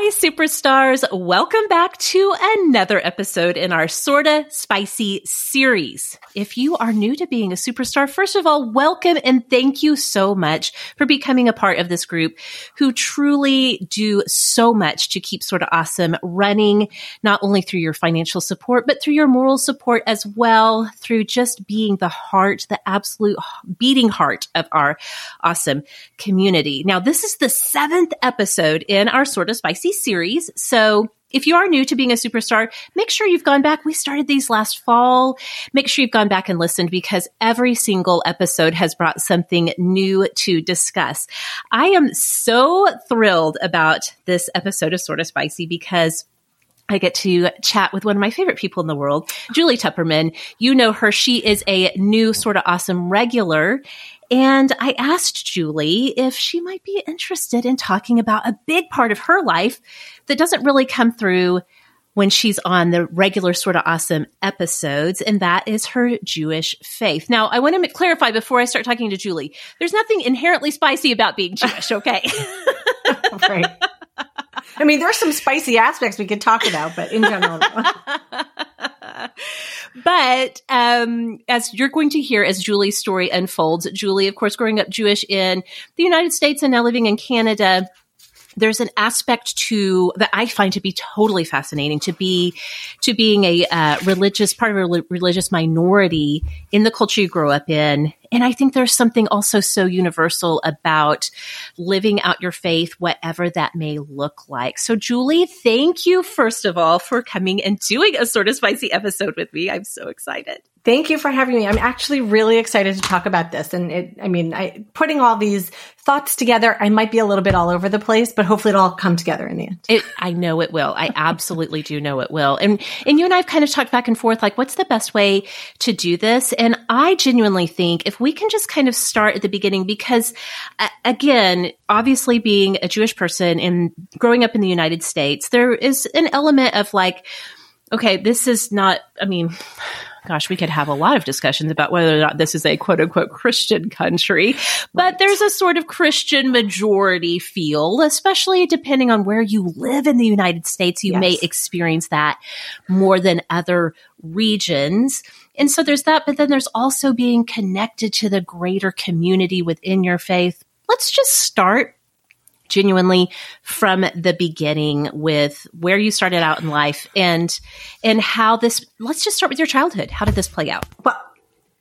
Hi, superstars. Welcome back to another episode in our Sorta Spicy series. If you are new to being a superstar, first of all, welcome and thank you so much for becoming a part of this group who truly do so much to keep Sorta Awesome running, not only through your financial support, but through your moral support as well, through just being the heart, the absolute beating heart of our awesome community. Now, this is the seventh episode in our Sorta Spicy Series. So if you are new to being a superstar, make sure you've gone back. We started these last fall. Make sure you've gone back and listened because every single episode has brought something new to discuss. I am so thrilled about this episode of Sorta Spicy because I get to chat with one of my favorite people in the world, Julie Tepperman. You know her. She is a new Sorta Awesome regular and I asked Julie if she might be interested in talking about a big part of her life that doesn't really come through when she's on the regular Sorta Awesome episodes, and that is her Jewish faith. Now, I want to clarify before I start talking to Julie, there's nothing inherently spicy about being Jewish, okay? right. I mean, there's some spicy aspects we could talk about, but in general. but um, as you're going to hear as Julie's story unfolds, Julie, of course, growing up Jewish in the United States and now living in Canada, there's an aspect to that I find to be totally fascinating to be to being a uh, religious part of a religious minority in the culture you grow up in and I think there's something also so universal about living out your faith, whatever that may look like. So, Julie, thank you, first of all, for coming and doing a Sorta Spicy episode with me. I'm so excited. Thank you for having me. I'm actually really excited to talk about this. And it, I mean, I, putting all these thoughts together, I might be a little bit all over the place, but hopefully it'll all come together in the end. It, I know it will. I absolutely do know it will. And, and you and I have kind of talked back and forth, like, what's the best way to do this? And I genuinely think if we can just kind of start at the beginning, because uh, again, obviously being a Jewish person and growing up in the United States, there is an element of like, okay, this is not, I mean, gosh, we could have a lot of discussions about whether or not this is a quote unquote Christian country, but right. there's a sort of Christian majority feel, especially depending on where you live in the United States. You yes. may experience that more than other regions. And so there's that, but then there's also being connected to the greater community within your faith. Let's just start genuinely from the beginning with where you started out in life and and how this let's just start with your childhood. How did this play out? Well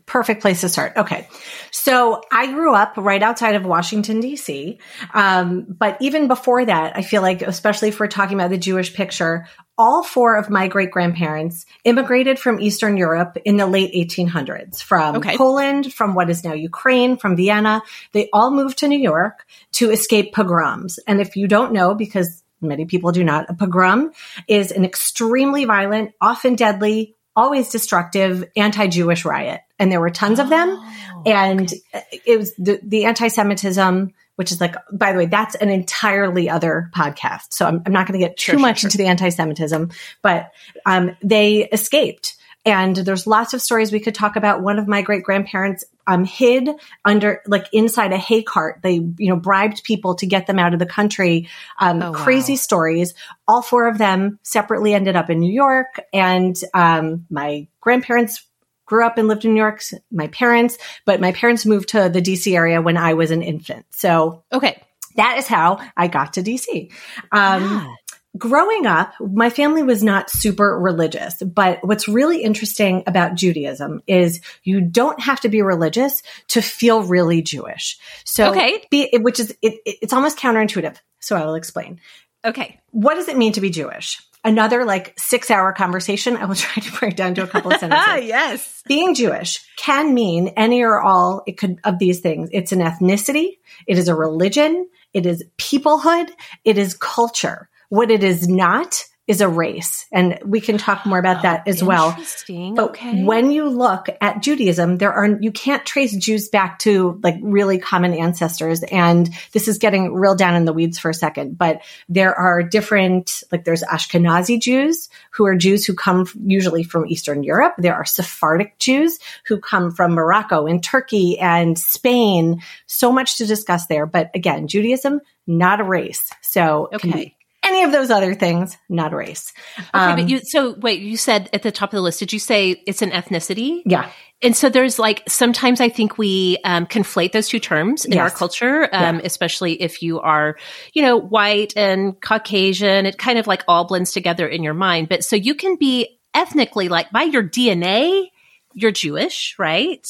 perfect place to start okay so i grew up right outside of washington d.c um, but even before that i feel like especially if we're talking about the jewish picture all four of my great grandparents immigrated from Eastern Europe in the late 1800s from okay. Poland, from what is now Ukraine, from Vienna. They all moved to New York to escape pogroms. And if you don't know, because many people do not, a pogrom is an extremely violent, often deadly, always destructive anti-Jewish riot. And there were tons of them. Oh, and okay. it was the, the anti-Semitism which is like, by the way, that's an entirely other podcast. So I'm, I'm not going to get too sure, much sure, into the anti-Semitism, but um, they escaped. And there's lots of stories we could talk about. One of my great grandparents um, hid under, like inside a hay cart. They, you know, bribed people to get them out of the country. Um, oh, crazy wow. stories. All four of them separately ended up in New York. And um, my grandparents grew up and lived in New York, my parents, but my parents moved to the DC area when I was an infant. So, okay, that is how I got to DC. Um, yeah. Growing up, my family was not super religious, but what's really interesting about Judaism is you don't have to be religious to feel really Jewish. So, okay, be, which is it, it's almost counterintuitive. So I will explain. Okay, what does it mean to be Jewish? Another like six hour conversation. I will try to break down to a couple of sentences. yes. Being Jewish can mean any or all it could of these things. It's an ethnicity. It is a religion. It is peoplehood. It is culture. What it is not is a race. And we can talk more about that oh, as well. But okay. when you look at Judaism, there are, you can't trace Jews back to like really common ancestors. And this is getting real down in the weeds for a second, but there are different, like there's Ashkenazi Jews who are Jews who come usually from Eastern Europe. There are Sephardic Jews who come from Morocco and Turkey and Spain. So much to discuss there. But again, Judaism, not a race. So okay any of those other things, not a race. Okay, um, but you so wait, you said at the top of the list, did you say it's an ethnicity? Yeah. And so there's like sometimes I think we um, conflate those two terms in yes. our culture, um, yeah. especially if you are, you know, white and Caucasian. It kind of like all blends together in your mind. But so you can be ethnically, like by your DNA, you're Jewish, right?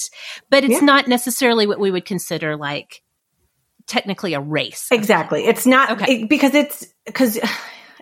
But it's yeah. not necessarily what we would consider like technically a race. Exactly. It's not okay. It, because it's because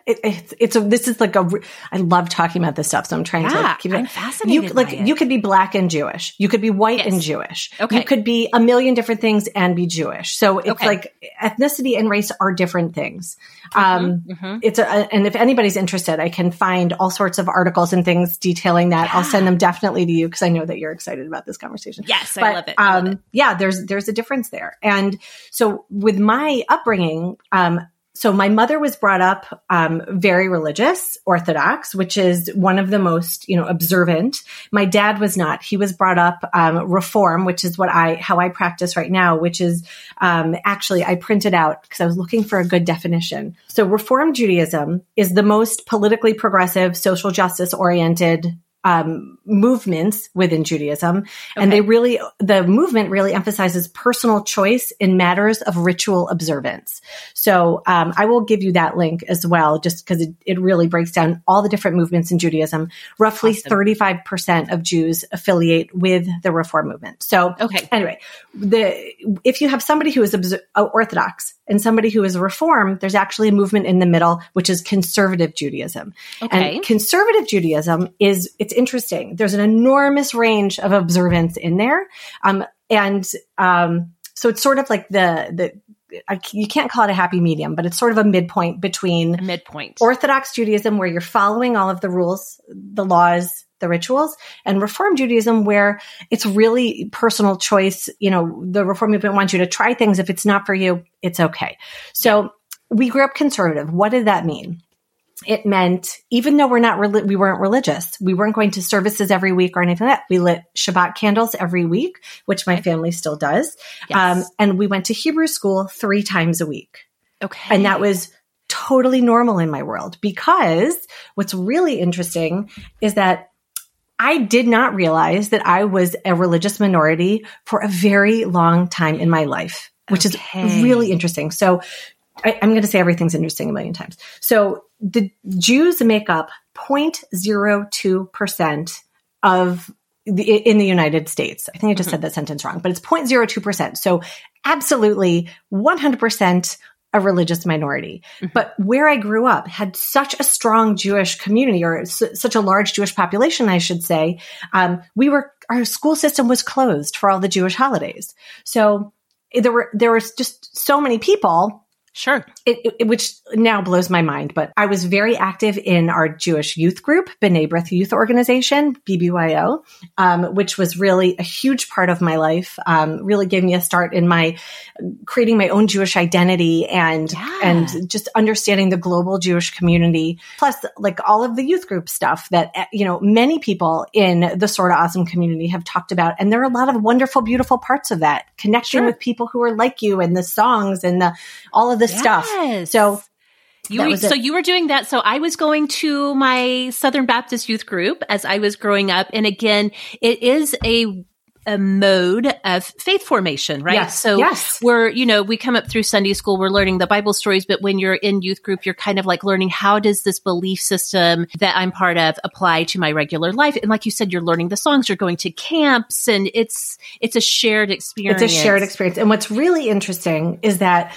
it, it's it's a this is like a I love talking about this stuff, so I'm trying yeah, to like, keep it. I'm fascinated. You like it. you could be black and Jewish. You could be white yes. and Jewish. Okay. You could be a million different things and be Jewish. So it's okay. like ethnicity and race are different things. Mm-hmm, um, mm-hmm. It's a and if anybody's interested, I can find all sorts of articles and things detailing that. Yeah. I'll send them definitely to you because I know that you're excited about this conversation. Yes, but, I love it. I love um, it. Yeah, there's there's a difference there, and so with my upbringing. Um, so my mother was brought up um, very religious orthodox which is one of the most you know observant. My dad was not. He was brought up um, reform which is what i how i practice right now which is um, actually i printed out because i was looking for a good definition. So reform judaism is the most politically progressive social justice oriented um, movements within Judaism. Okay. And they really, the movement really emphasizes personal choice in matters of ritual observance. So um, I will give you that link as well, just because it, it, really breaks down all the different movements in Judaism. Roughly awesome. 35% of Jews affiliate with the Reform movement. So okay. anyway, the, if you have somebody who is observ- uh, Orthodox and somebody who is a Reform, there's actually a movement in the middle, which is conservative Judaism. Okay. And conservative Judaism is, it's interesting. There's an enormous range of observance in there. Um, and, um, so it's sort of like the, the, I, you can't call it a happy medium, but it's sort of a midpoint between a midpoint Orthodox Judaism, where you're following all of the rules, the laws, the rituals, and Reform Judaism, where it's really personal choice. You know, the Reform movement wants you to try things. If it's not for you, it's okay. So we grew up conservative. What did that mean? it meant even though we're not we weren't religious we weren't going to services every week or anything like that we lit shabbat candles every week which my family still does yes. um, and we went to hebrew school three times a week okay and that was totally normal in my world because what's really interesting is that I did not realize that I was a religious minority for a very long time in my life, which okay. is really interesting. So I, am going to say everything's interesting a million times. So the Jews make up 0.02% of the, in the United States. I think I just mm-hmm. said that sentence wrong, but it's 0.02%. So absolutely 100% a religious minority. Mm-hmm. But where I grew up had such a strong Jewish community or s- such a large Jewish population, I should say. Um, we were, our school system was closed for all the Jewish holidays. So there were, there was just so many people Sure. It, it, which now blows my mind, but I was very active in our Jewish youth group, B'nai B'rith Youth Organization, BBYO, um, which was really a huge part of my life. Um, really gave me a start in my creating my own Jewish identity and yeah. and just understanding the global Jewish community. Plus, like all of the youth group stuff that you know many people in the Sorta Awesome community have talked about, and there are a lot of wonderful, beautiful parts of that. Connecting sure. with people who are like you, and the songs and the all of the yes. stuff. So you, so you were doing that. So I was going to my Southern Baptist youth group as I was growing up. And again, it is a a mode of faith formation, right? Yes, so yes. we're, you know, we come up through Sunday school, we're learning the Bible stories, but when you're in youth group, you're kind of like learning how does this belief system that I'm part of apply to my regular life? And like you said, you're learning the songs, you're going to camps and it's, it's a shared experience. It's a shared experience. And what's really interesting is that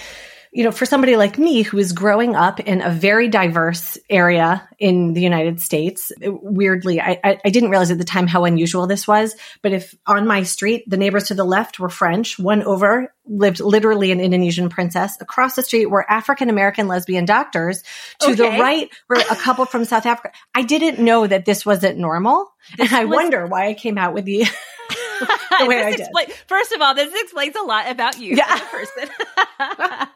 you know, for somebody like me who is growing up in a very diverse area in the United States, weirdly, I, I, didn't realize at the time how unusual this was. But if on my street, the neighbors to the left were French, one over lived literally an Indonesian princess. Across the street were African American lesbian doctors. To okay. the right were a couple from South Africa. I didn't know that this wasn't normal. This and I was- wonder why I came out with the the way I did. Expl- First of all, this explains a lot about you yeah. as a person,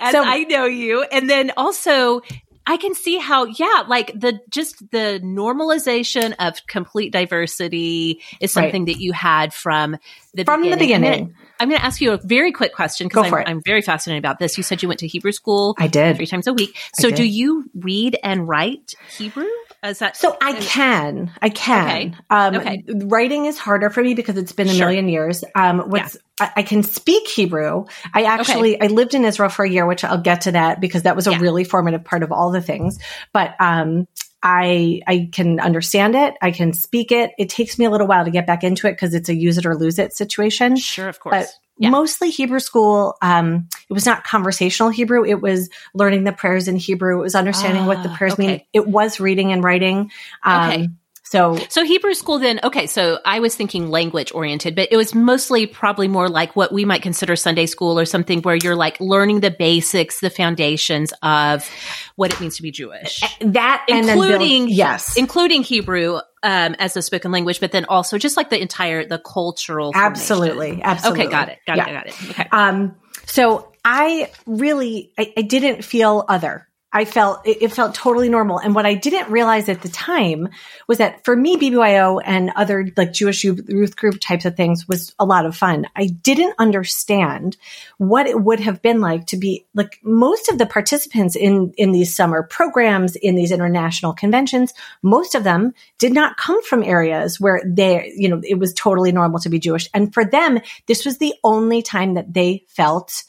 as so, I know you, and then also I can see how, yeah, like the just the normalization of complete diversity is something right. that you had from the from beginning. the beginning. I'm going to ask you a very quick question because I'm. I'm very fascinated about this. You said you went to Hebrew school. I did. three times a week. So do you read and write Hebrew? Is that So I can, I can. Okay. Um, Okay. Writing is harder for me because it's been a Sure. million years. Um, what's I, I can speak Hebrew. I actually I lived in Israel for a year, which I'll get to that because that was a Yeah. really formative part of all the things. But um, I I can understand it. I can speak it. It takes me a little while to get back into it because it's a use it or lose it situation. Sure, of course. But Yeah. mostly Hebrew school. Um, it was not conversational Hebrew. It was learning the prayers in Hebrew. It was understanding what the Ah, prayers okay. mean. It was reading and writing. Um, Okay. So So Hebrew school then, okay, so I was thinking language oriented, but it was mostly probably more like what we might consider Sunday school or something where you're like learning the basics, the foundations of what it means to be Jewish. that and Including build, yes, Including Hebrew um, as a spoken language, but then also just like the entire the cultural formation. absolutely, absolutely. Okay, got it. Got Yeah. it. Got it. Okay. Um, so I really, I, I didn't feel other. I felt it, it felt totally normal. And what I didn't realize at the time was that for me, BBYO and other like Jewish youth youth group types of things was a lot of fun. I didn't understand what it would have been like to be like most of the participants in in these summer programs in these international conventions most of them did not come from areas where they you know it was totally normal to be jewish and for them this was the only time that they felt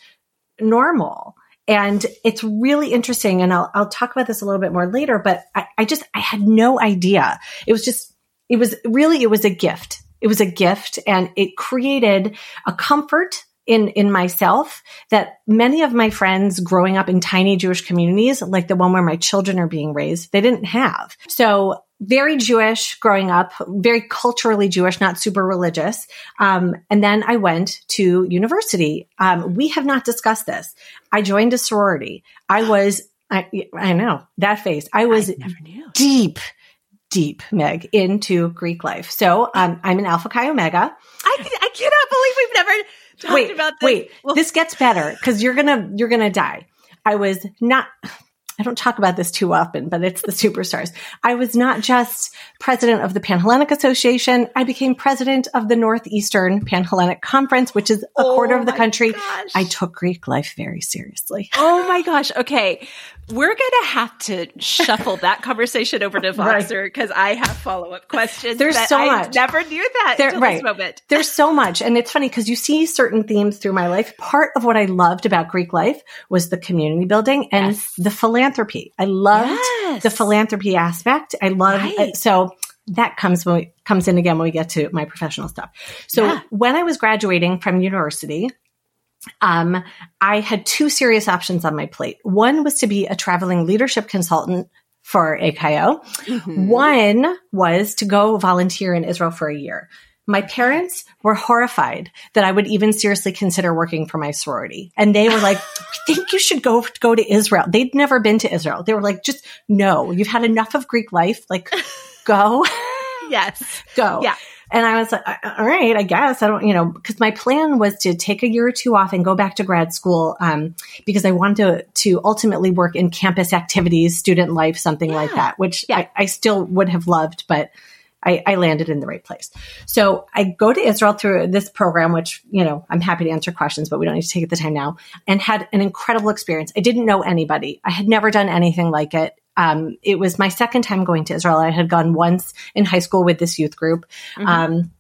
normal and it's really interesting and I'll, I'll talk about this a little bit more later but I, I just i had no idea it was just it was really it was a gift it was a gift and it created a comfort in in myself that many of my friends growing up in tiny Jewish communities, like the one where my children are being raised, they didn't have. So very Jewish growing up, very culturally Jewish, not super religious. Um, and then I went to university. Um, we have not discussed this. I joined a sorority. I was, I, I know that face. I was I never knew. deep, deep, Meg, into Greek life. So um, I'm an Alpha Chi Omega. I, I cannot believe we've never talked wait, about this. wait. Well, this gets better because you're gonna you're gonna die. I was not. I don't talk about this too often, but it's the superstars. I was not just president of the Panhellenic Association. I became president of the Northeastern Panhellenic Conference, which is a Oh quarter of the oh country. gosh. I took Greek life very seriously. Oh my gosh. Okay. We're going to have to shuffle that conversation over to Right. Voxer because I have follow up questions. There's so I much. never knew that There- until right. this moment. There's so much. And it's funny because you see certain themes through my life. Part of what I loved about Greek life was the community building and Yes. the philanthropy. I loved Yes. the philanthropy aspect. I love Right. so that comes when we, comes in again when we get to my professional stuff. So Yeah. when I was graduating from university, um, I had two serious options on my plate. One was to be a traveling leadership consultant for AXO. Mhm. One was to go volunteer in Israel for a year. My parents were horrified that I would even seriously consider working for my sorority. And they were like, "We think you should go go to Israel. They'd never been to Israel. They were like, just no, you've had enough of Greek life. Like, go, Yes. go. Yeah. And I was like, all right, I guess I don't, you know, because my plan was to take a year or two off and go back to grad school um, because I wanted to to ultimately work in campus activities, student life, something like that, which Yeah. I, I still would have loved, but I, I landed in the right place. So I go to Israel through this program, which, you know, I'm happy to answer questions, but we don't need to take the time now, and had an incredible experience. I didn't know anybody. I had never done anything like it. Um, it was my second time going to Israel. I had gone once in high school with this youth group. Mhm. Um,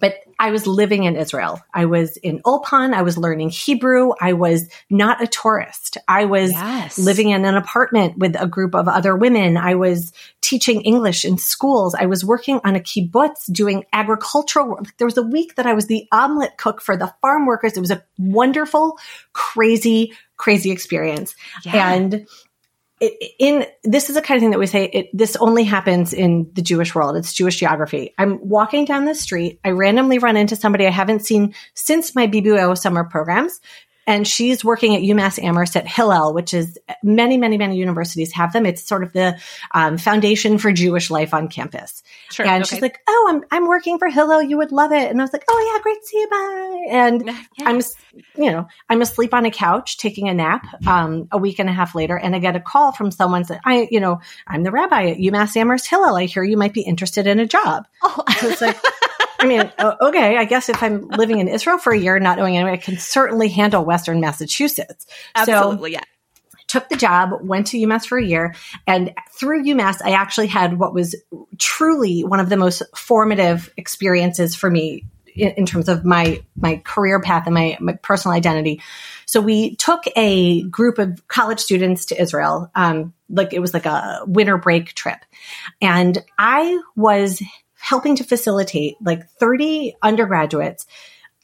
but I was living in Israel. I was in Ulpan. I was learning Hebrew. I was not a tourist. I was Yes. living in an apartment with a group of other women. I was teaching English in schools. I was working on a kibbutz doing agricultural work. There was a week that I was the omelet cook for the farm workers. It was a wonderful, crazy, crazy experience. Yeah. And it, in this is the kind of thing that we say it, this only happens in the Jewish world. It's Jewish geography. I'm walking down the street. I randomly run into somebody I haven't seen since my BBO summer programs. And she's working at UMass Amherst at Hillel, which is many, many, many universities have them. It's sort of the um, foundation for Jewish life on campus. Sure. and okay. she's like, "Oh, I'm I'm working for Hillel. You would love it." And I was like, "Oh yeah, great see you. Bye." And. I'm, you know, I'm asleep on a couch taking a nap. Um, a week and a half later, and I get a call from someone that I, you know, I'm the rabbi at UMass Amherst Hillel. I hear you might be interested in a job. Oh. I was like, I mean, okay, I guess if I'm living in Israel for a year, not knowing anyone, I can certainly handle Western Massachusetts. Absolutely, so, yeah took the job, went to UMass for a year, and through UMass, I actually had what was truly one of the most formative experiences for me in, in terms of my my career path and my, my, personal identity. So we took a group of college students to Israel, um, like it was like a winter break trip, and I was helping to facilitate like 30 undergraduates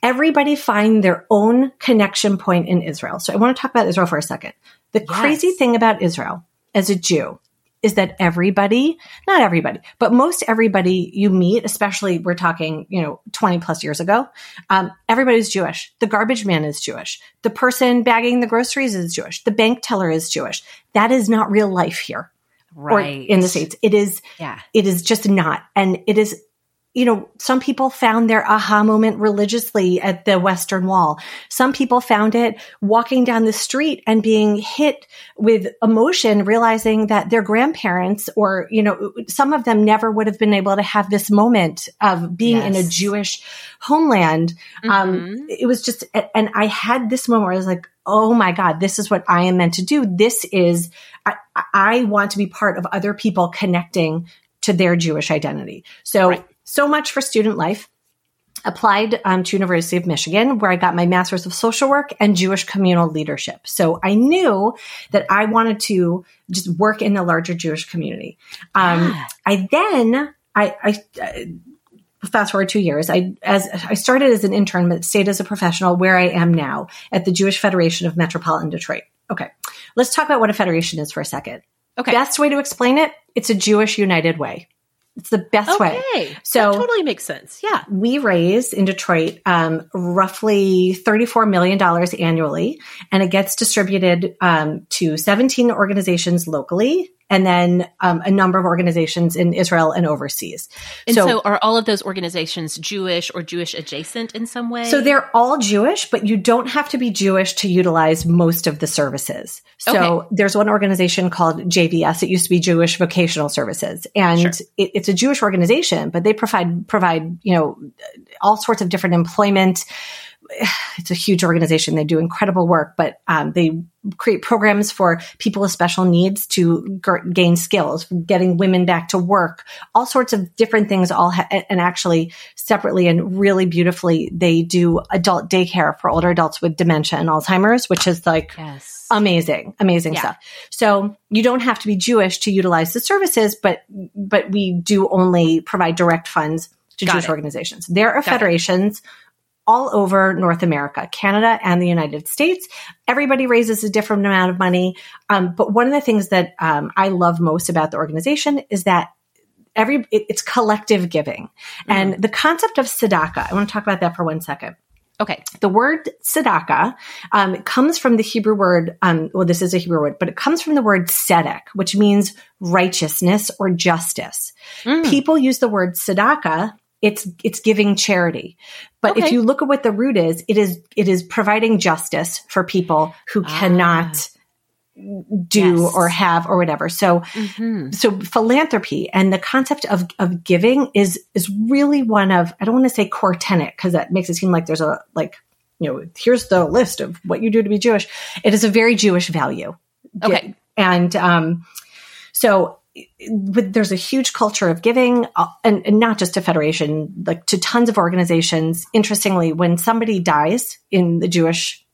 everybody find their own connection point in Israel. So I want to talk about Israel for a second. The yes. crazy thing about Israel as a Jew is that everybody, not everybody, but most everybody you meet, especially we're talking, you know, 20 plus years ago, um, everybody's Jewish. The garbage man is Jewish. The person bagging the groceries is Jewish. The bank teller is Jewish. That is not real life here. Right. In the States. It is, yeah. it is just not. And it is you know, some people found their aha moment religiously at the Western Wall. Some people found it walking down the street and being hit with emotion, realizing that their grandparents or, you know, some of them never would have been able to have this moment of being yes. in a Jewish homeland. Um, mm-hmm. Um, it was just, and I had this moment where I was like, oh my God, this is what I am meant to do. This is, I, I want to be part of other people connecting to their Jewish identity. So, right so much for student life. Applied um, to University of Michigan, where I got my master's of social work and Jewish communal leadership. So I knew that I wanted to just work in the larger Jewish community. Um, ah. I then I, I uh, fast forward two years. I as I started as an intern, but stayed as a professional where I am now at the Jewish Federation of Metropolitan Detroit. Okay, let's talk about what a federation is for a second. Okay, best way to explain it: it's a Jewish united way. It's the best way. okay. way. So that totally makes sense. Yeah. We raise in Detroit um, roughly $34 million annually, and it gets distributed um, to 17 organizations locally and then um, a number of organizations in Israel and overseas. And so, so, are all of those organizations Jewish or Jewish adjacent in some way? So they're all Jewish, but you don't have to be Jewish to utilize most of the services. So okay. there's one organization called JVS. It used to be Jewish Vocational Services, and sure. it, it's a Jewish organization, but they provide provide you know all sorts of different employment it's a huge organization. They do incredible work, but um, they create programs for people with special needs to g- gain skills, getting women back to work, all sorts of different things. All ha- and actually separately and really beautifully, they do adult daycare for older adults with dementia and Alzheimer's, which is like yes. amazing, amazing yeah. stuff. So you don't have to be Jewish to utilize the services, but but we do only provide direct funds to Got Jewish it. organizations. There are Got federations. It all over North America, Canada and the United States. Everybody raises a different amount of money. Um, but one of the things that um, I love most about the organization is that every it, it's collective giving. Mm-hmm. And the concept of tzedakah, I want to talk about that for one second. Okay. The word tzedakah um, comes from the Hebrew word, um, well, this is a Hebrew word, but it comes from the word tzedek, which means righteousness or justice. Mm. People use the word tzedakah it's it's giving charity but okay. if you look at what the root is it is it is providing justice for people who ah. cannot do yes. or have or whatever so mm-hmm. so philanthropy and the concept of of giving is is really one of i don't want to say core tenet because that makes it seem like there's a like you know here's the list of what you do to be jewish it is a very jewish value okay and um so there's a huge culture of giving uh, and, and, not just to federation like to tons of organizations. Interestingly when somebody dies in the jewish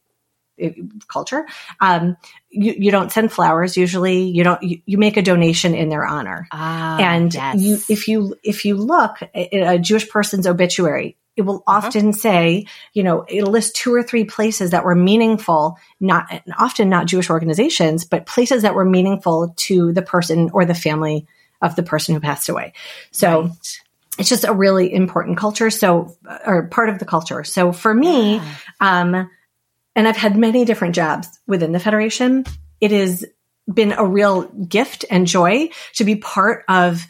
uh, culture um, you, you don't send flowers usually. You don't you, you make a donation in their honor. Ah, and yes. you if you if you look at a jewish person's obituary it will uh-huh. often say, you know, it'll list two or three places that were meaningful, not often not Jewish organizations, but places that were meaningful to the person or the family of the person who passed away. So right. it's just a really important culture. So, or part of the culture. So for me, yeah. um, and I've had many different jobs within the Federation. It has been a real gift and joy to be part of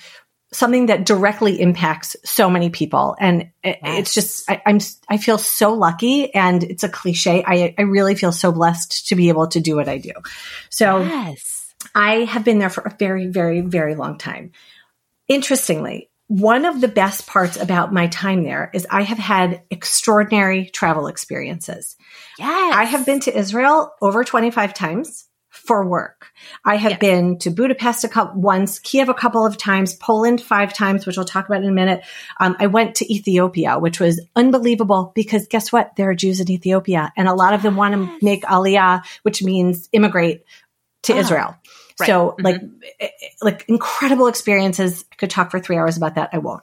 something that directly impacts so many people. And it, yes. it's just, I, am I feel so lucky and it's a cliche. I, I really feel so blessed to be able to do what I do. So yes. I have been there for a very, very, very long time. Interestingly, one of the best parts about my time there is I have had extraordinary travel experiences. Yes. I have been to Israel over 25 times for work. I have Yes. been to Budapest a couple once, Kiev a couple of times, Poland five times, which we'll talk about in a minute. Um, I went to Ethiopia, which was unbelievable because guess what? There are Jews in Ethiopia, and a lot of them want to make Aliyah, which means immigrate to Oh, Israel. right. So, Mhm. like, eh, eh, like incredible experiences. I could talk for three hours about that. I won't.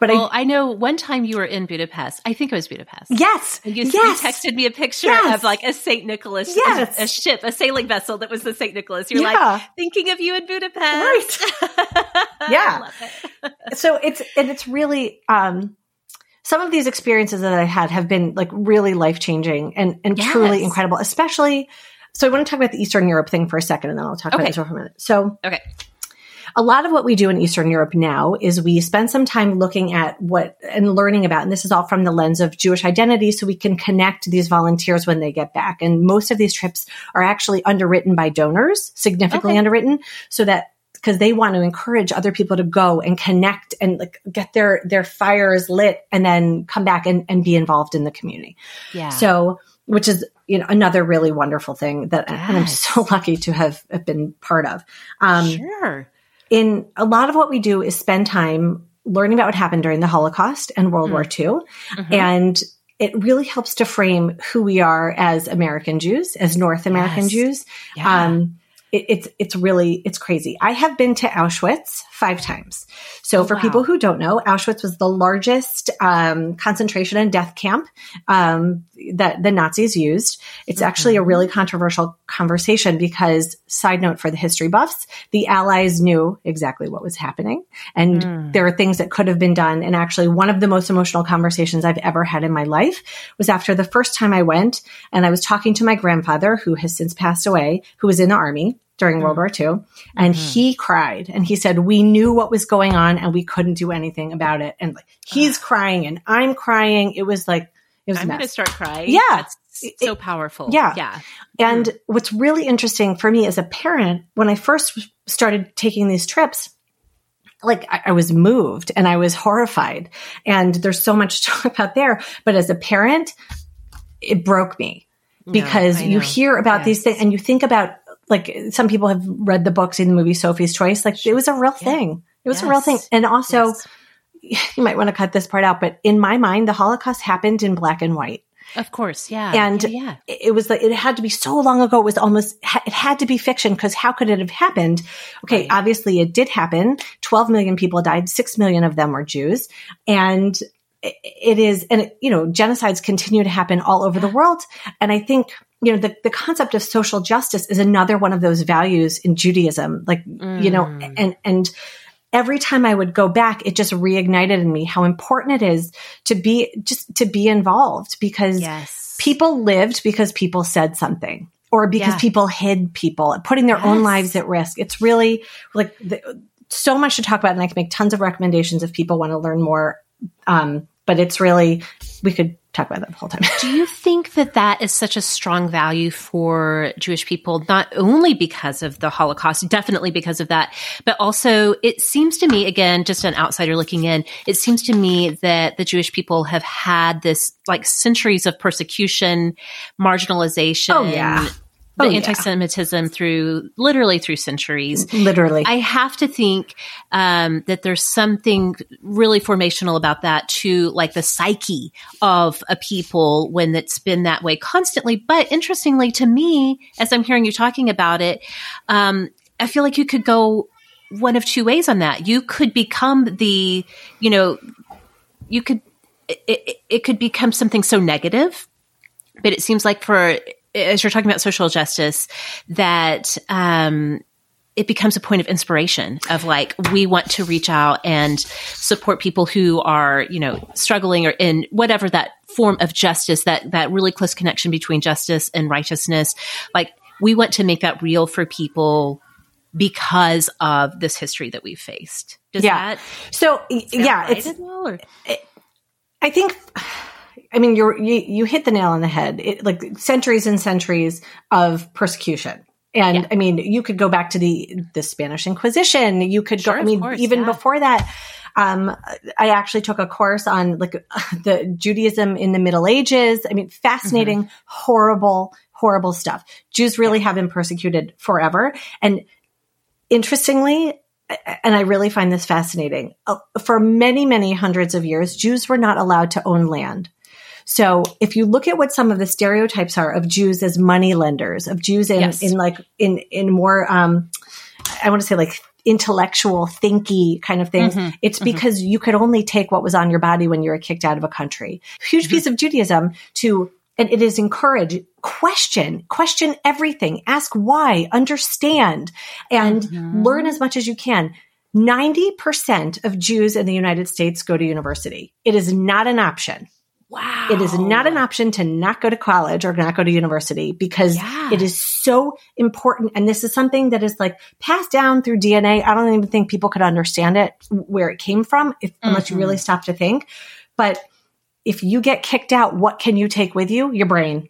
But well, I know one time you were in Budapest. I think it was Budapest. Yes, And You, yes, you texted me a picture Yes. of like a St. Nicholas, Yes. a, ship, a sailing vessel that was the St. Nicholas. You're Yeah. like thinking of you in Budapest. Right. Yeah. It. so it's and it's really um some of these experiences that I had have been like really life changing and and Yes. truly incredible. Especially, so I want to talk about the Eastern Europe thing for a second, and then I'll talk Okay. about Israel for a minute. So Okay. A lot of what we do in Eastern Europe now is we spend some time looking at what and learning about, and this is all from the lens of Jewish identity, so we can connect these volunteers when they get back. And most of these trips are actually underwritten by donors, significantly Okay. underwritten, so that because they want to encourage other people to go and connect and like get their their fires lit and then come back and, and be involved in the community. Yeah. So, which is you know another really wonderful thing that and I'm so lucky to have, have been part of. Um, sure. In a lot of what we do is spend time learning about what happened during the Holocaust and World Mm. War II. Mhm. And it really helps to frame who we are as American Jews, as North American Yes. Jews. Yeah. Um, it, it's it's really it's crazy. I have been to Auschwitz five times. So for wow. people who don't know, Auschwitz was the largest um, concentration and death camp um, that the Nazis used. It's actually a really controversial conversation because, side note for the history buffs, the Allies knew exactly what was happening, and Mm. there are things that could have been done. And actually, one of the most emotional conversations I've ever had in my life was after the first time I went, and I was talking to my grandfather, who has since passed away, who was in the army during World War II, and Mhm. he cried and he said, "We knew what was going on, and we couldn't do anything about it." And like he's crying and I'm crying. It was like it was I'm going to start crying. Yeah. That's It- so powerful. yeah. Yeah. And what's really interesting for me as a parent, when I first started taking these trips, like I, I was moved and I was horrified. And there's so much to talk about there. But as a parent, it broke me because you hear about these things and you think about like some people have read the books in the movie Sophie's Choice. Like it was a real Yeah. thing. It was a real thing. And also, Yes. you might want to cut this part out, but in my mind, the Holocaust happened in black and white Of course. Yeah. And- yeah. yeah. it was like it had to be so long ago. It was almost it had to be fiction because how could it have happened? Okay, Right. obviously it did happen. Twelve million people died. Six million of them were Jews, and it- is and it, you know genocides continue to happen all over the world. And I think you know the the concept of social justice is another one of those values in Judaism. Like you know, Mm. and and every time I would go back, it just reignited in me how important it is to be just to be involved because Yes. people lived because people said something or because Yeah. people hid people putting their own lives at risk it's really like the, so much to talk about and i can make tons of recommendations if people want to learn more um, but it's really we could talk about that the whole time Do you think that that is such a strong value for Jewish people, not only because of the Holocaust, definitely because of that, but also it seems to me, again, just an outsider looking in, it seems to me that the Jewish people have had this like centuries of persecution, marginalization. Oh, yeah. The Oh, anti-Semitism through literally through centuries. literally I have to think um, that there's something really formational about that to like the psyche of a people when it's been that way constantly. But interestingly, to me, as I'm hearing you talking about it, um, I feel like you could go one of two ways on that. You could become the, you know, you could, it, it, it could become something so negative but it seems like for as you're talking about social justice that um it becomes a point of inspiration of like we want to reach out and support people who are you know struggling or in whatever that form of justice that that really close connection between justice and righteousness. Like we want to make that real for people because of this history that we've faced. Does Yeah. that so yeah it's or- I think, I mean, you're, you, you hit the nail on the head. It, like centuries and centuries of persecution. And Yeah. I mean, you could go back to the, the Spanish Inquisition. You could Sure, go, I mean, course, even yeah. before that, Um, I actually took a course on like the Judaism in the Middle Ages. I mean, fascinating, mm-hmm. horrible, horrible stuff. Jews really have been persecuted forever. And interestingly, and I really find this fascinating. Uh, for many, many hundreds of years, Jews were not allowed to own land. So if you look at what some of the stereotypes are of Jews as money lenders, of Jews in, yes. in like in in more um, I want to say like intellectual, thinky kind of things. Mm-hmm. It's mm-hmm. because mm-hmm. you could only take what was on your body when you were kicked out of a country. Huge mm-hmm. piece of Judaism to and it is encouraged question question everything ask why understand and mm-hmm. learn as much as you can 90% of Jews in the United States go to university. It is not an option. Wow. It is not an option to not go to college or not go to university because yeah. it is so important. And this is something that is like passed down through DNA. I don't even think people could understand it where it came from if, mm-hmm. unless you really mm-hmm. stop to think. But if you get kicked out, what can you take with you? Your brain.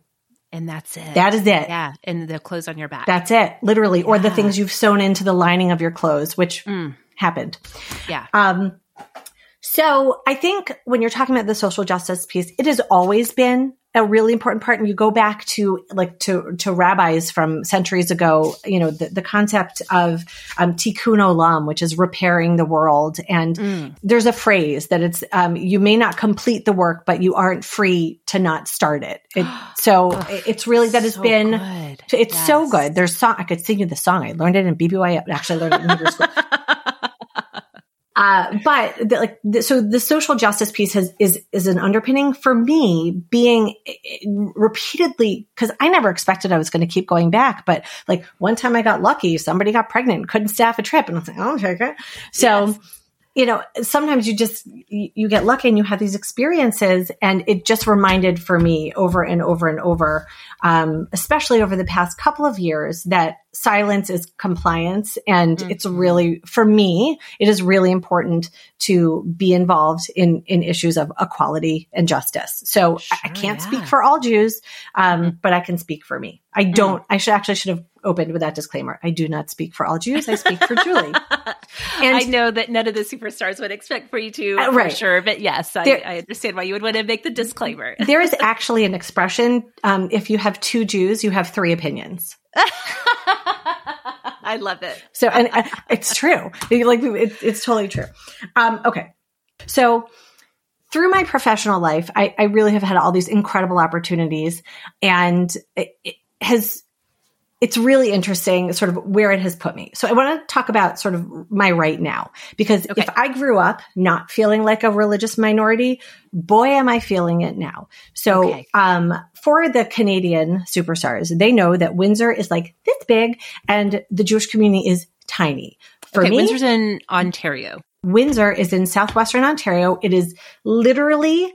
And that's it. That is it. Yeah. And the clothes on your back. That's it. Literally. Yeah. Or the things you've sewn into the lining of your clothes, which mm. happened. Yeah. Um, so I think when you're talking about the social justice piece, it has always been a really important part. And you go back to like to, to rabbis from centuries ago, you know, the, the concept of um, tikkun olam, which is repairing the world. And mm. there's a phrase that it's, um, you may not complete the work, but you aren't free to not start it. it so it's really, that has so been, good. it's yes. so good. There's song, I could sing you the song. I learned it in BBY. Actually, I learned it in middle school. Uh, but the, like, the, so the social justice piece has, is, is an underpinning for me being eh, eh, repeatedly, cause I never expected I was going to keep going back. But like one time I got lucky, somebody got pregnant, couldn't staff a trip. And I was like, oh, okay. So, yes you know, sometimes you just, you get lucky and you have these experiences. And it just reminded for me over and over and over, um, especially over the past couple of years, that silence is compliance. And mm-hmm. it's really, for me, it is really important to be involved in, in issues of equality and justice. So sure, I can't yeah. speak for all Jews, um, mm-hmm. but I can speak for me. I don't, mm. I should actually should have opened with that disclaimer. I do not speak for all Jews. I speak for Julie. And I know that none of the superstars would expect for you to, uh, right. for sure. But yes, there, I, I, understand why you would want to make the disclaimer. there is actually an expression: um, if you have two Jews, you have three opinions. I love it. So, and uh, it's true. Like, it, it's totally true. Um, okay, so through my professional life, I, I, really have had all these incredible opportunities, and it, it has it's really interesting sort of where it has put me. So I want to talk about sort of my right now because okay. if I grew up not feeling like a religious minority, boy am I feeling it now. So okay. um for the Canadian superstars, they know that Windsor is like this big and the Jewish community is tiny. For okay, me, Windsor's in Ontario. Windsor is in southwestern Ontario. It is literally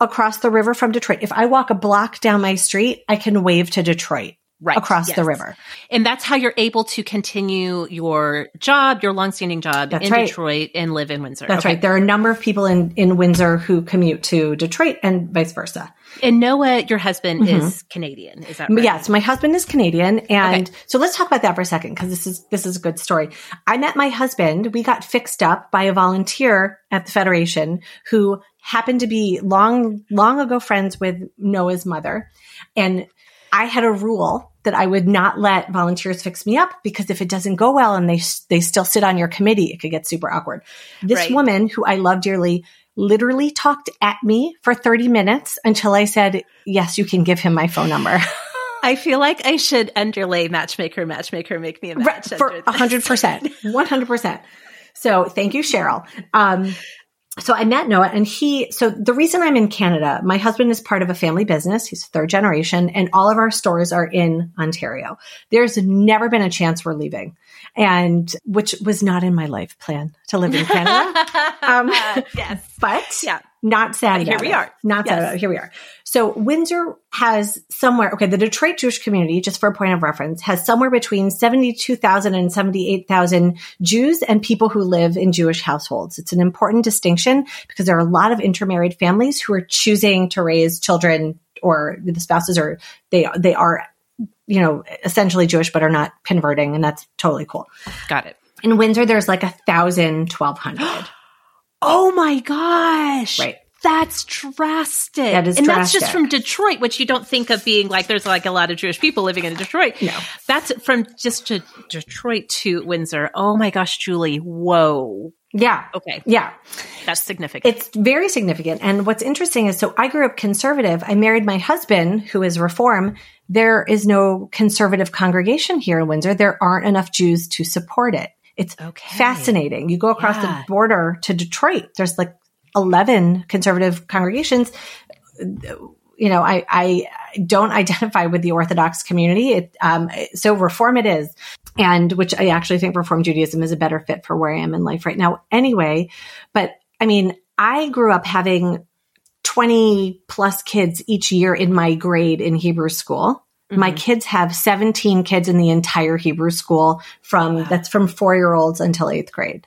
across the river from Detroit. If I walk a block down my street, I can wave to Detroit right. across yes. the river. And that's how you're able to continue your job, your longstanding job that's in right. Detroit and live in Windsor. That's okay. right. There are a number of people in, in Windsor who commute to Detroit and vice versa. And Noah, your husband mm-hmm. is Canadian. Is that right? Yes, my husband is Canadian. And okay. so let's talk about that for a second because this is this is a good story. I met my husband. We got fixed up by a volunteer at the Federation who happened to be long long ago friends with Noah's mother. And I had a rule that I would not let volunteers fix me up because if it doesn't go well and they they still sit on your committee, it could get super awkward. This right. woman who I love dearly literally talked at me for 30 minutes until I said, "Yes, you can give him my phone number." I feel like I should underlay matchmaker, matchmaker, make me a match. for 100%. 100%. So thank you, Cheryl. Um, so I met Noah and he, so the reason I'm in Canada, my husband is part of a family business. He's third generation and all of our stores are in Ontario. There's never been a chance we're leaving and which was not in my life plan to live in Canada. um, yes. But yeah. not sad but Here we are. Not yes. sad about. Here we are. So Windsor has somewhere, okay, the Detroit Jewish community, just for a point of reference, has somewhere between 72,000 and 78,000 Jews and people who live in Jewish households. It's an important distinction because there are a lot of intermarried families who are choosing to raise children or the spouses are, they, they are, you know, essentially Jewish, but are not converting. And that's totally cool. Got it. In Windsor, there's like a thousand, twelve hundred. Oh my gosh. Right. That's drastic. That is and that's just from Detroit, which you don't think of being like there's like a lot of Jewish people living in Detroit. No. That's from just to Detroit to Windsor. Oh my gosh, Julie. Whoa. Yeah. Okay. Yeah. That's significant. It's very significant. And what's interesting is so I grew up conservative. I married my husband, who is reform. There is no conservative congregation here in Windsor. There aren't enough Jews to support it. It's Okay. fascinating. You go across Yeah. the border to Detroit, there's like 11 conservative congregations. You know, I, I don't identify with the Orthodox community. It, um, so reform it is. And which I actually think Reform Judaism is a better fit for where I am in life right now anyway. But I mean, I grew up having 20 plus kids each year in my grade in Hebrew school. My Mhm. kids have 17 kids in the entire Hebrew school from that's from 4 year olds until 8th grade.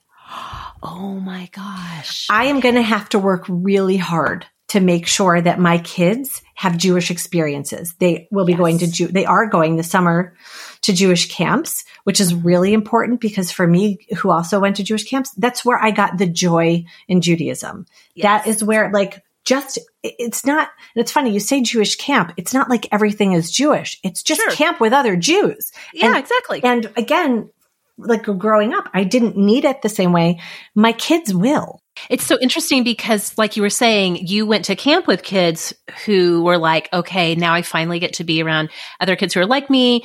Oh my gosh. I am going to have to work really hard to make sure that my kids have Jewish experiences. They will be Yes. going to Jew, they are going this summer to Jewish camps, which is really important because for me, who also went to Jewish camps, that's where I got the joy in Judaism. That Yes. is where like, just, it's not, and it's funny, you say Jewish camp. It's not like everything is Jewish. It's just Sure. camp with other Jews. yeah, and- exactly. And again, like growing up, I didn't need it the same way. My kids will. It's so interesting because, like you were saying, you went to camp with kids who were like, okay, now I finally get to be around other kids who are like me.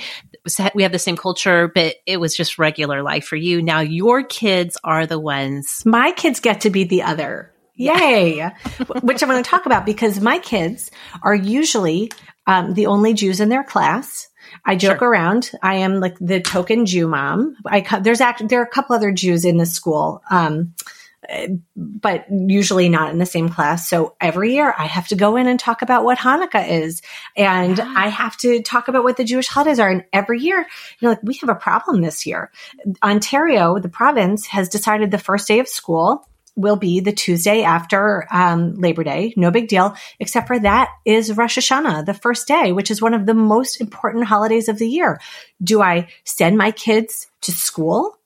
We have the same culture, but it was just regular life for you. Now your kids are the ones. my kids get to be the other. Yay. Which I'm going to talk about because my kids are usually um, the only Jews in their class. I joke Sure. around. I am like the token Jew mom. I there's actually there are a couple other Jews in the school, um, but usually not in the same class. So every year I have to go in and talk about what Hanukkah is, and Yeah. I have to talk about what the Jewish holidays are. And every year, you know, like we have a problem this year. Ontario, the province, has decided the first day of school will be the Tuesday after um, Labor Day. No big deal, except for that is Rosh Hashanah, the first day, which is one of the most important holidays of the year. Do I send my kids to school,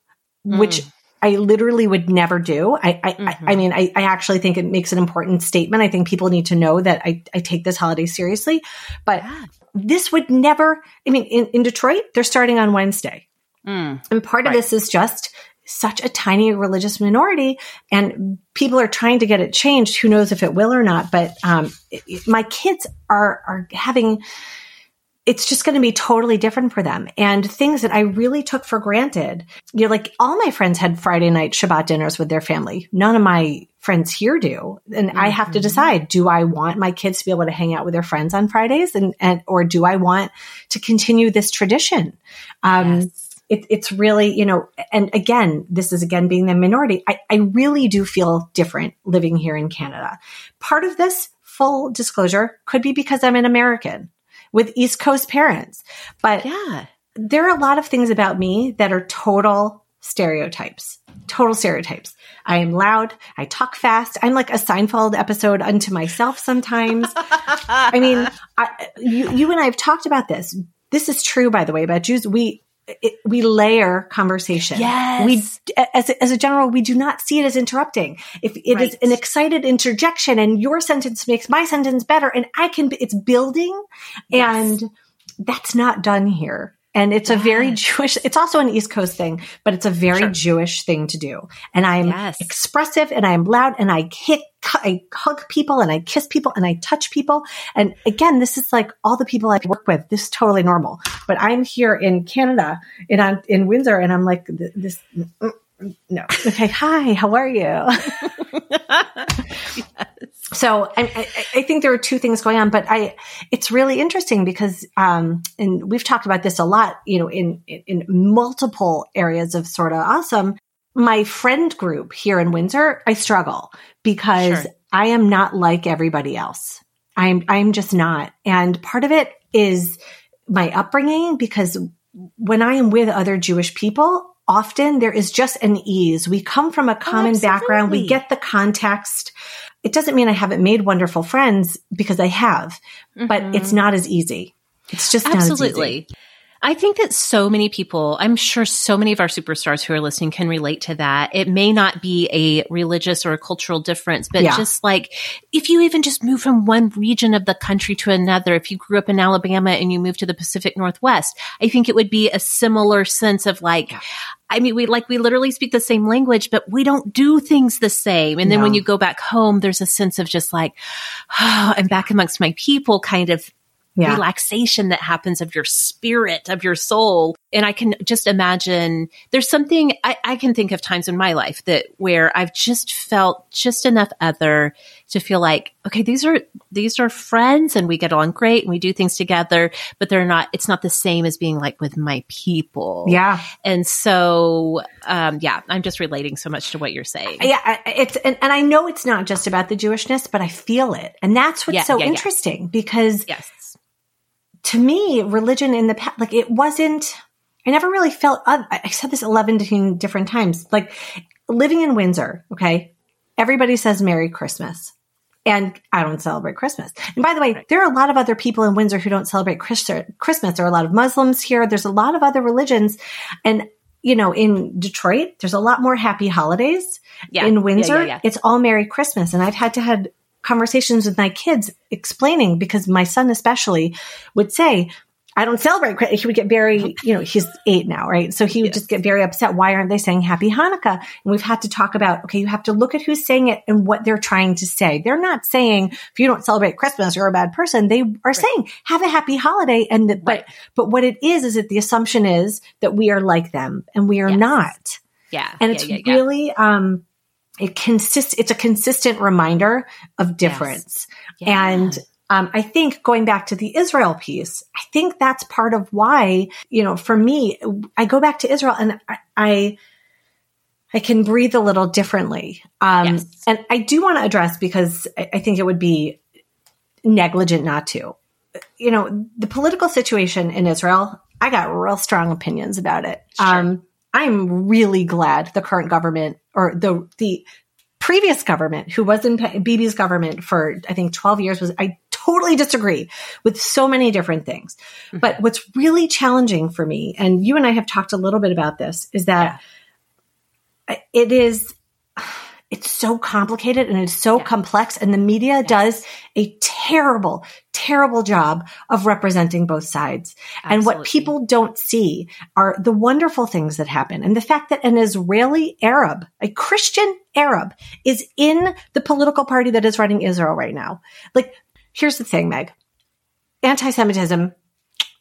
which I literally would never do. I, I, I, I mean, I, I actually think it makes an important statement. I think people need to know that I, I take this holiday seriously, but Yeah. this would never, I mean, in, in Detroit, they're starting on Wednesday. Mm. And part of this is just such a tiny religious minority, and people are trying to get it changed. Who knows if it will or not? But um, it- it- my kids are are having. It's just going to be totally different for them, and things that I really took for granted. You know, like all my friends had Friday night Shabbat dinners with their family. None of my friends here do, and I have to Mhm. decide: do I want my kids to be able to hang out with their friends on Fridays, and and or do I want to continue this tradition? Um, Yes. It, it's really, you know, and again, this is again being the minority. I, I really do feel different living here in Canada. Part of this, full disclosure, could be because I'm an American with East Coast parents. But Yeah. there are a lot of things about me that are total stereotypes. Total stereotypes. I am loud. I talk fast. I'm like a Seinfeld episode unto myself sometimes. I mean, I, you, you and I have talked about this. This is true, by the way, about Jews. We it, we layer conversation. Yes. We, as a, as a general, we do not see it as interrupting. If it is Right. an excited interjection and your sentence makes my sentence better, and I can, it's building, Yes. and that's not done here. And it's a very Jewish, it's also an East Coast thing, but it's a very Sure. Jewish thing to do. And I'm Yes. expressive and I'm loud and I hit, I hug people and I kiss people and I touch people. And again, this is like all the people I work with. This is totally normal. But I'm here in Canada, in in Windsor, and I'm like this. No. Okay. Hi. How are you? So I, I, I think there are two things going on, but I it's really interesting because um, and we've talked about this a lot, you know, in, in multiple areas of Sorta Awesome. My friend group here in Windsor, I struggle because Sure. I am not like everybody else. I'm I'm just not, and part of it is my upbringing because when I am with other Jewish people, often there is just an ease. We come from a common background. We get the context. It doesn't mean I haven't made wonderful friends because I have, but Mhm. it's not as easy. It's just not as easy. Absolutely. I think that so many people, I'm sure so many of our superstars who are listening can relate to that. It may not be a religious or a cultural difference, but yeah. just like if you even just move from one region of the country to another, if you grew up in Alabama and you moved to the Pacific Northwest, I think it would be a similar sense of like, I mean, we like, we literally speak the same language, but we don't do things the same. And then no. when you go back home, there's a sense of just like, oh, I'm back amongst my people kind of yeah. relaxation that happens of your spirit, of your soul. And I can just imagine there's something I, I, can think of times in my life that where I've just felt just enough other to feel like, okay, these are, these are friends and we get along great and we do things together, but they're not, it's not the same as being like with my people. Yeah. And so, um, yeah, I'm just relating so much to what you're saying. Yeah. It's, and, and I know it's not just about the Jewishness, but I feel it. And that's what's yeah, so yeah, interesting because yes to me, religion in the past, like it wasn't, I never really felt, I said this 11 different times, like living in Windsor, okay? Everybody says Merry Christmas. And I don't celebrate Christmas. And by the way, there are a lot of other people in Windsor who don't celebrate Christmas. There are a lot of Muslims here. There's a lot of other religions. And, you know, in Detroit, there's a lot more happy holidays. Yeah. In Windsor, yeah, yeah, it's all Merry Christmas. And I've had to had conversations with my kids explaining because my son especially would say, I don't celebrate. He would get very, you know, he's eight now, right? So he would yes. just get very upset. Why aren't they saying happy Hanukkah? And we've had to talk about, okay, you have to look at who's saying it and what they're trying to say. They're not saying if you don't celebrate Christmas, you're a bad person. They are right. saying have a happy holiday. And, right. but, but what it is, is that the assumption is that we are like them and we are yes. not. Yeah. And it's yeah, yeah, really, um, it consists it's a consistent reminder of difference yes. yeah. and um, I think going back to the Israel piece, I think that's part of why, you know, for me, I go back to Israel and I, I, I can breathe a little differently. Um, yes. and I do want to address because I, I think it would be negligent not to. You know, the political situation in Israel, I got real strong opinions about it. Sure. Um, I'm really glad the current government or the the previous government who was in Bibi's government for I think 12 years was I totally disagree with so many different things. Mm-hmm. But what's really challenging for me and you and I have talked a little bit about this is that yeah. it is it's so complicated and it's so yeah. complex and the media does a terrible terrible job of representing both sides. Absolutely. and what people don't see are the wonderful things that happen and the fact that an israeli arab a christian arab is in the political party that is running israel right now. Like here's the thing meg. Anti-semitism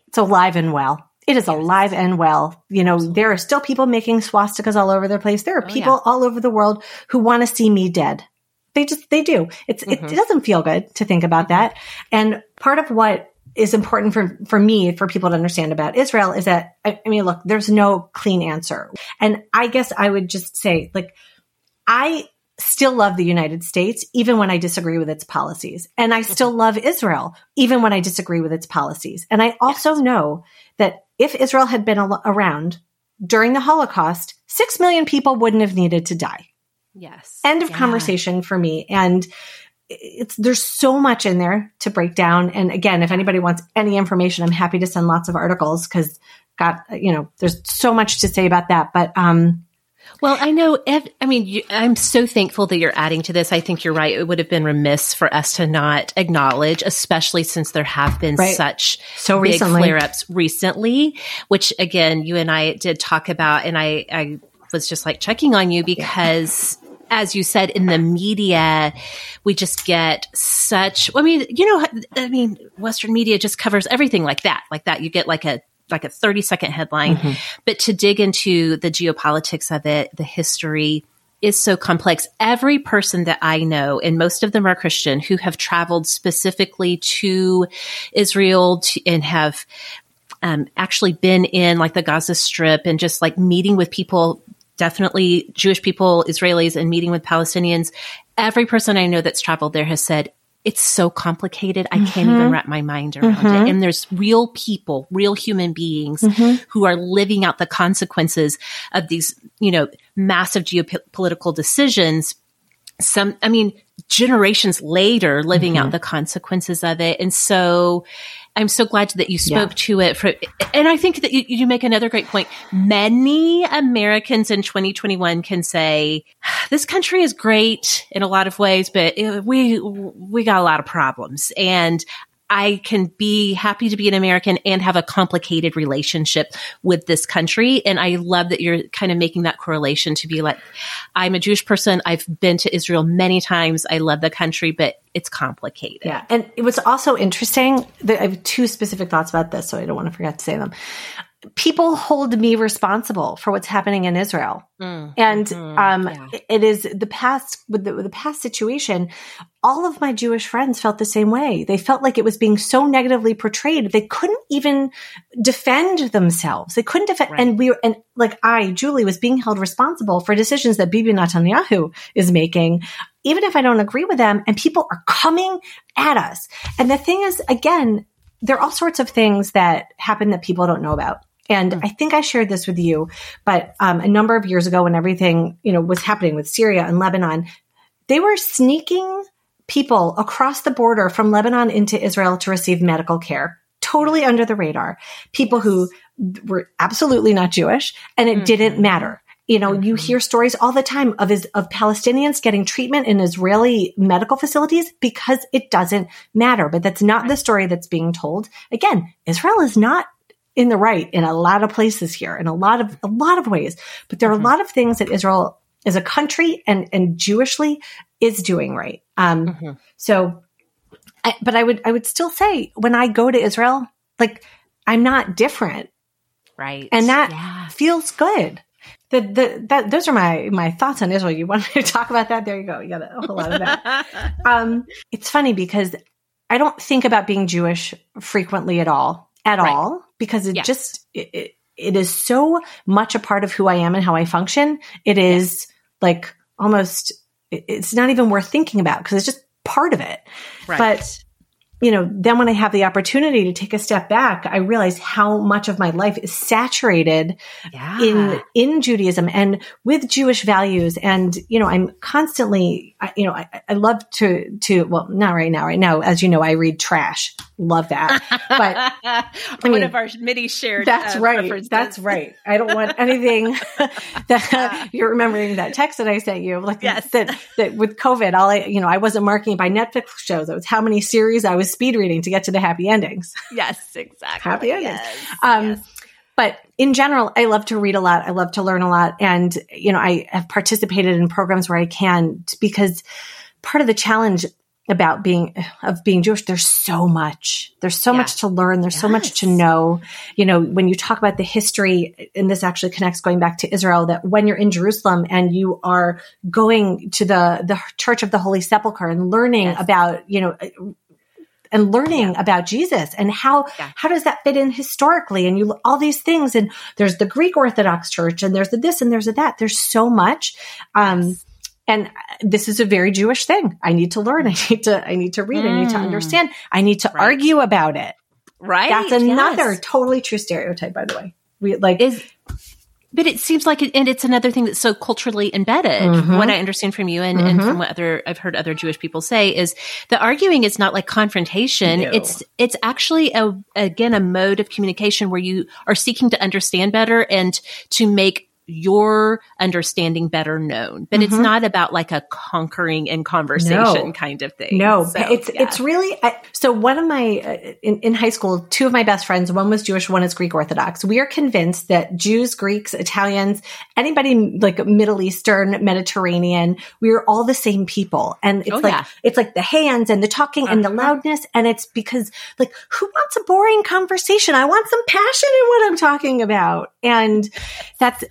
it's alive and well it is alive and well. You know, there are still people making swastikas all over their place. There are oh, people yeah. all over the world who want to see me dead. They just, they do. It's, mm-hmm. it, it doesn't feel good to think about that. And part of what is important for, for me, for people to understand about Israel is that, I, I mean, look, there's no clean answer. And I guess I would just say, like, I still love the United States, even when I disagree with its policies. And I still mm-hmm. love Israel, even when I disagree with its policies. And I also yes. know that if Israel had been al- around during the Holocaust, six million people wouldn't have needed to die. Yes. End of yeah. conversation for me. And it's there's so much in there to break down. And again, if anybody wants any information, I'm happy to send lots of articles because got you know there's so much to say about that. But um, well, I know, Ed, I mean, you, I'm so thankful that you're adding to this. I think you're right. It would have been remiss for us to not acknowledge, especially since there have been right. such so big flare ups recently, which again, you and I did talk about. And I, I was just like checking on you because. Yeah as you said in the media, we just get such, I mean, you know, I mean, Western media just covers everything like that, like that. You get like a like a 30 second headline, mm-hmm. but to dig into the geopolitics of it, the history is so complex. Every person that I know, and most of them are Christian, who have traveled specifically to Israel to, and have um, actually been in like the Gaza Strip and just like meeting with people, definitely Jewish people, Israelis, and meeting with Palestinians. Every person I know that's traveled there has said it's so complicated. I mm-hmm. can't even mm-hmm. wrap my mind around mm-hmm. it. And there's real people, real human beings mm-hmm. who are living out the consequences of these, you know, massive geopolitical decisions some, I mean, generations later living mm-hmm. out the consequences of it. And so, I'm so glad that you spoke yeah. to it for, and I think that you, you, make another great point. Many Americans in 2021 can say, this country is great in a lot of ways, but we, we got a lot of problems. And I can be happy to be an American and have a complicated relationship with this country. And I love that you're kind of making that correlation to be like, I'm a Jewish person. I've been to Israel many times. I love the country, but it's complicated. Yeah. And it was also interesting. That I have two specific thoughts about this, so I don't want to forget to say them people hold me responsible for what's happening in Israel. Mm, and mm, um, yeah. it is the past with the, with the, past situation. All of my Jewish friends felt the same way. They felt like it was being so negatively portrayed. They couldn't even defend themselves. They couldn't defend. Right. And we were, and like I, Julie, was being held responsible for decisions that Bibi Netanyahu is making, even if I don't agree with them. And people are coming at us. And the thing is, again, there are all sorts of things that happen that people don't know about. And mm. I think I shared this with you, but um, a number of years ago, when everything you know was happening with Syria and Lebanon, they were sneaking people across the border from Lebanon into Israel to receive medical care, totally under the radar. People who were absolutely not Jewish, and it mm-hmm. didn't matter. You know, mm-hmm. you hear stories all the time of is, of Palestinians getting treatment in Israeli medical facilities because it doesn't matter. But that's not the story that's being told. Again, Israel is not in the right in a lot of places here in a lot of a lot of ways but there are mm-hmm. a lot of things that israel as a country and and jewishly is doing right um mm-hmm. so I, but i would i would still say when i go to israel like i'm not different right and that yeah. feels good the, the, that, those are my, my thoughts on Israel. You wanted to talk about that? There you go. You got a whole lot of that. um, it's funny because I don't think about being Jewish frequently at all, at right. all because it yes. just it, it is so much a part of who I am and how I function. It is yes. like almost it's not even worth thinking about because it's just part of it. Right. But you know, then when I have the opportunity to take a step back, I realize how much of my life is saturated yeah. in in Judaism and with Jewish values. And you know, I'm constantly, you know, I, I love to to well, not right now. Right now, as you know, I read trash. Love that. But I mean, one of our many shared. That's uh, right. That's right. I don't want anything that you're remembering that text that I sent you. Like yes. that that with COVID, all I you know, I wasn't marking by Netflix shows. It was how many series I was was speed reading to get to the happy endings. Yes, exactly. happy endings. Yes, um, yes. But in general, I love to read a lot. I love to learn a lot. And, you know, I have participated in programs where I can because part of the challenge about being of being Jewish. There's so much. There's so yeah. much to learn. There's yes. so much to know. You know, when you talk about the history, and this actually connects going back to Israel, that when you're in Jerusalem and you are going to the the Church of the Holy Sepulchre and learning yes. about, you know, and learning yeah. about Jesus and how yeah. how does that fit in historically and you all these things and there's the Greek Orthodox Church and there's the this and there's the that there's so much um, yes. and this is a very Jewish thing I need to learn I need to I need to read mm. I need to mm. understand I need to right. argue about it right that's another yes. totally true stereotype by the way we like is but it seems like, and it's another thing that's so culturally embedded. Mm-hmm. What I understand from you and, mm-hmm. and, from what other I've heard other Jewish people say is the arguing is not like confrontation. No. It's it's actually a again a mode of communication where you are seeking to understand better and to make your understanding better known. But mm-hmm. it's not about like a conquering and conversation no. kind of thing. No, so, it's yeah. it's really so. One of my uh, in, in high school, two of my best friends, one was Jewish, one is Greek Orthodox. We are convinced that Jews, Greeks, Italians, anybody like Middle Eastern, Mediterranean, we are all the same people, and it's oh, like yeah. it's like the hands and the talking uh-huh. and the uh-huh. loudness, and it's because like who wants a boring conversation? I want some passion in what I'm talking about, and that's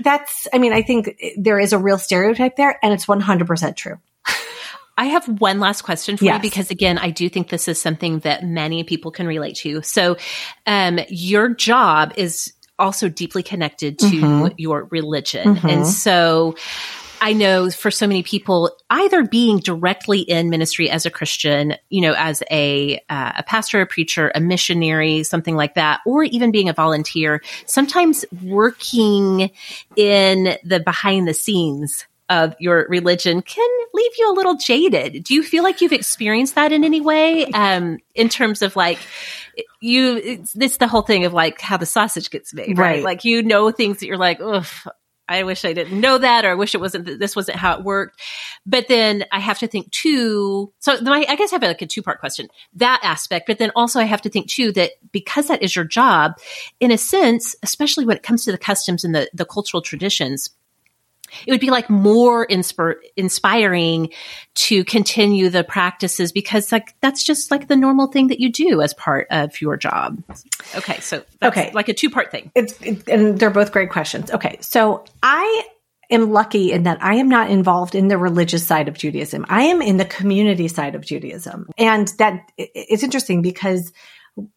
that's, I mean, I think there is a real stereotype there and it's 100% true. I have one last question for yes. you because again, I do think this is something that many people can relate to. So, um, your job is also deeply connected to mm-hmm. your religion. Mm-hmm. And so I know for so many people, either being directly in ministry as a Christian, you know, as a uh, a pastor, a preacher, a missionary, something like that, or even being a volunteer, sometimes working in the behind the scenes of your religion can leave you a little jaded. Do you feel like you've experienced that in any way? Um, in terms of like, you, it's, it's the whole thing of like how the sausage gets made, right? Right. Like, you know, things that you're like, ugh, I wish I didn't know that, or I wish it wasn't, this wasn't how it worked. But then I have to think too. So my, I guess I have like a two part question, that aspect, but then also I have to think too that because that is your job, in a sense, especially when it comes to the customs and the, the cultural traditions, it would be like more inspir- inspiring to continue the practices because like that's just like the normal thing that you do as part of your job. Okay, so that's Okay. like a two part thing. It's it, and they're both great questions. Okay, so I am lucky in that I am not involved in the religious side of Judaism. I am in the community side of Judaism, and that it's interesting because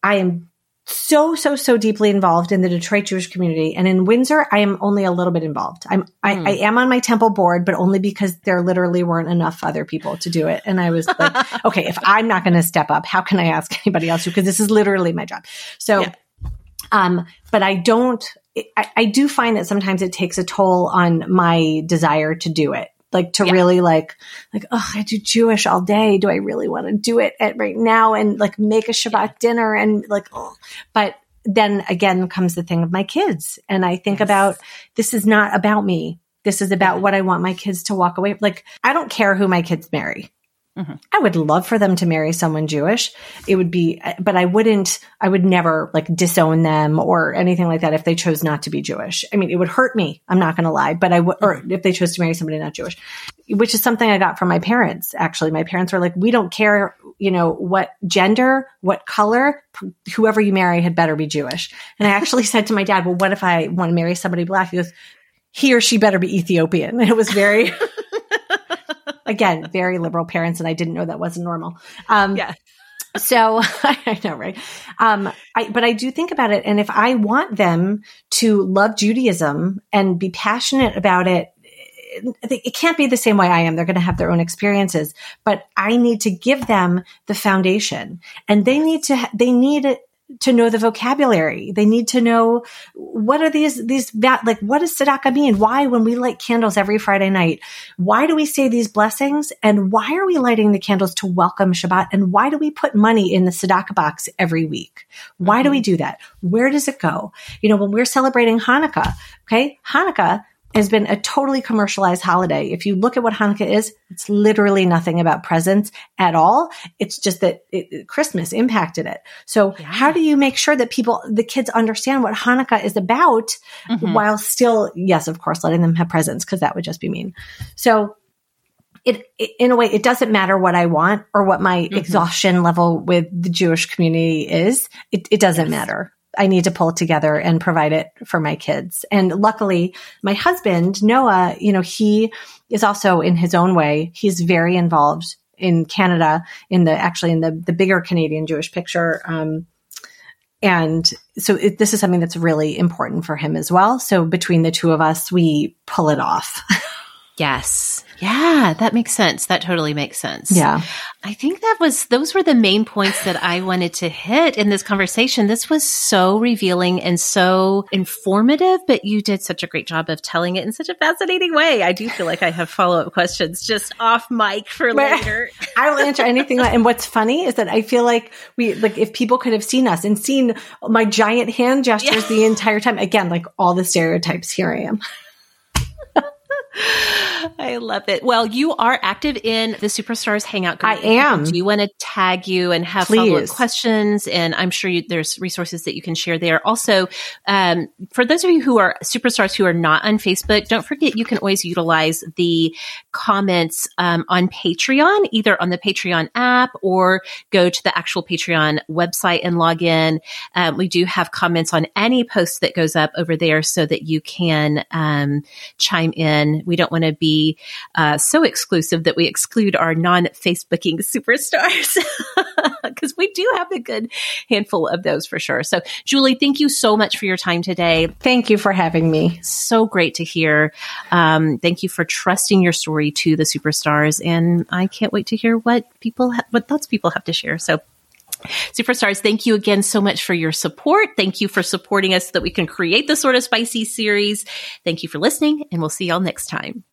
I am so so so deeply involved in the Detroit Jewish community, and in Windsor, I am only a little bit involved. I'm I, I am on my temple board, but only because there literally weren't enough other people to do it, and I was like, okay, if I'm not going to step up, how can I ask anybody else to? Because this is literally my job. So. Yeah. Um, but I don't, I, I do find that sometimes it takes a toll on my desire to do it. Like to Yeah. really like, like, oh, I do Jewish all day. Do I really want to do it at right now and like make a Shabbat dinner and like, oh, but then again comes the thing of my kids. And I think Yes. about this is not about me. This is about what I want my kids to walk away. Like, I don't care who my kids marry. Mhm. I would love for them to marry someone Jewish. It would be, but I wouldn't, I would never like disown them or anything like that if they chose not to be Jewish. I mean, it would hurt me. I'm not going to lie, but I would, or if they chose to marry somebody not Jewish, which is something I got from my parents. Actually, my parents were like, we don't care, you know, what gender, what color, whoever you marry had better be Jewish. And I actually said to my dad, well, what if I want to marry somebody black? He goes, he or she better be Ethiopian. And it was very, again, very liberal parents. And I didn't know that wasn't normal. Um, Yeah. so I know, right? Um, I, but I do think about it. And if I want them to love Judaism and be passionate about it, it it can't be the same way I am. They're going to have their own experiences, but I need to give them the foundation and they need to, ha- they need it to know the vocabulary. They need to know what are these, these, like, what does tzedakah mean? Why, when we light candles every Friday night, why do we say these blessings? And why are we lighting the candles to welcome Shabbat? And why do we put money in the tzedakah box every week? Why do we mm-hmm. do that? Where does it go? You know, when we're celebrating Hanukkah, okay, Hanukkah has been a totally commercialized holiday. If you look at what Hanukkah is, it's literally nothing about presents at all. It's just that it, Christmas impacted it. So Yeah. how do you make sure that people, the kids understand what Hanukkah is about Mhm. while still, yes, of course, letting them have presents because that would just be mean. So it, it, in a way, it doesn't matter what I want or what my Mhm. exhaustion level with the Jewish community is. It, it doesn't Yes. matter. I need to pull together and provide it for my kids. And luckily, my husband, Noah, you know, he is also in his own way, he's very involved in Canada, in the actually in the, the bigger Canadian Jewish picture. Um, and so it, this is something that's really important for him as well. So between the two of us, we pull it off. Yes. Yeah, that makes sense. That totally makes sense. yeah. I think that was, those were the main points that I wanted to hit in this conversation. This was so revealing and so informative, but you did such a great job of telling it in such a fascinating way. I do feel like I have follow up questions just off mic for later. I will answer anything. And what's funny is that I feel like we, like, if people could have seen us and seen my giant hand gestures the entire time, again, like all the stereotypes, here I am. I love it. Well, you are active in the Superstars Hangout. group. I am. Do you want to tag you and have follow up questions? And I'm sure you, there's resources that you can share there. Also, um, for those of you who are superstars who are not on Facebook, don't forget you can always utilize the comments um, on Patreon, either on the Patreon app or go to the actual Patreon website and log in. Um, we do have comments on any post that goes up over there so that you can um, chime in. We don't want to be uh, so exclusive that we exclude our non Facebooking superstars because we do have a good handful of those for sure. So, Julie, thank you so much for your time today. Thank you for having me. So great to hear. Um, thank you for trusting your story to the superstars, and I can't wait to hear what people ha- what thoughts people have to share. So. Superstars, thank you again so much for your support. Thank you for supporting us so that we can create the Sorta Spicy series. Thank you for listening, and we'll see y'all next time.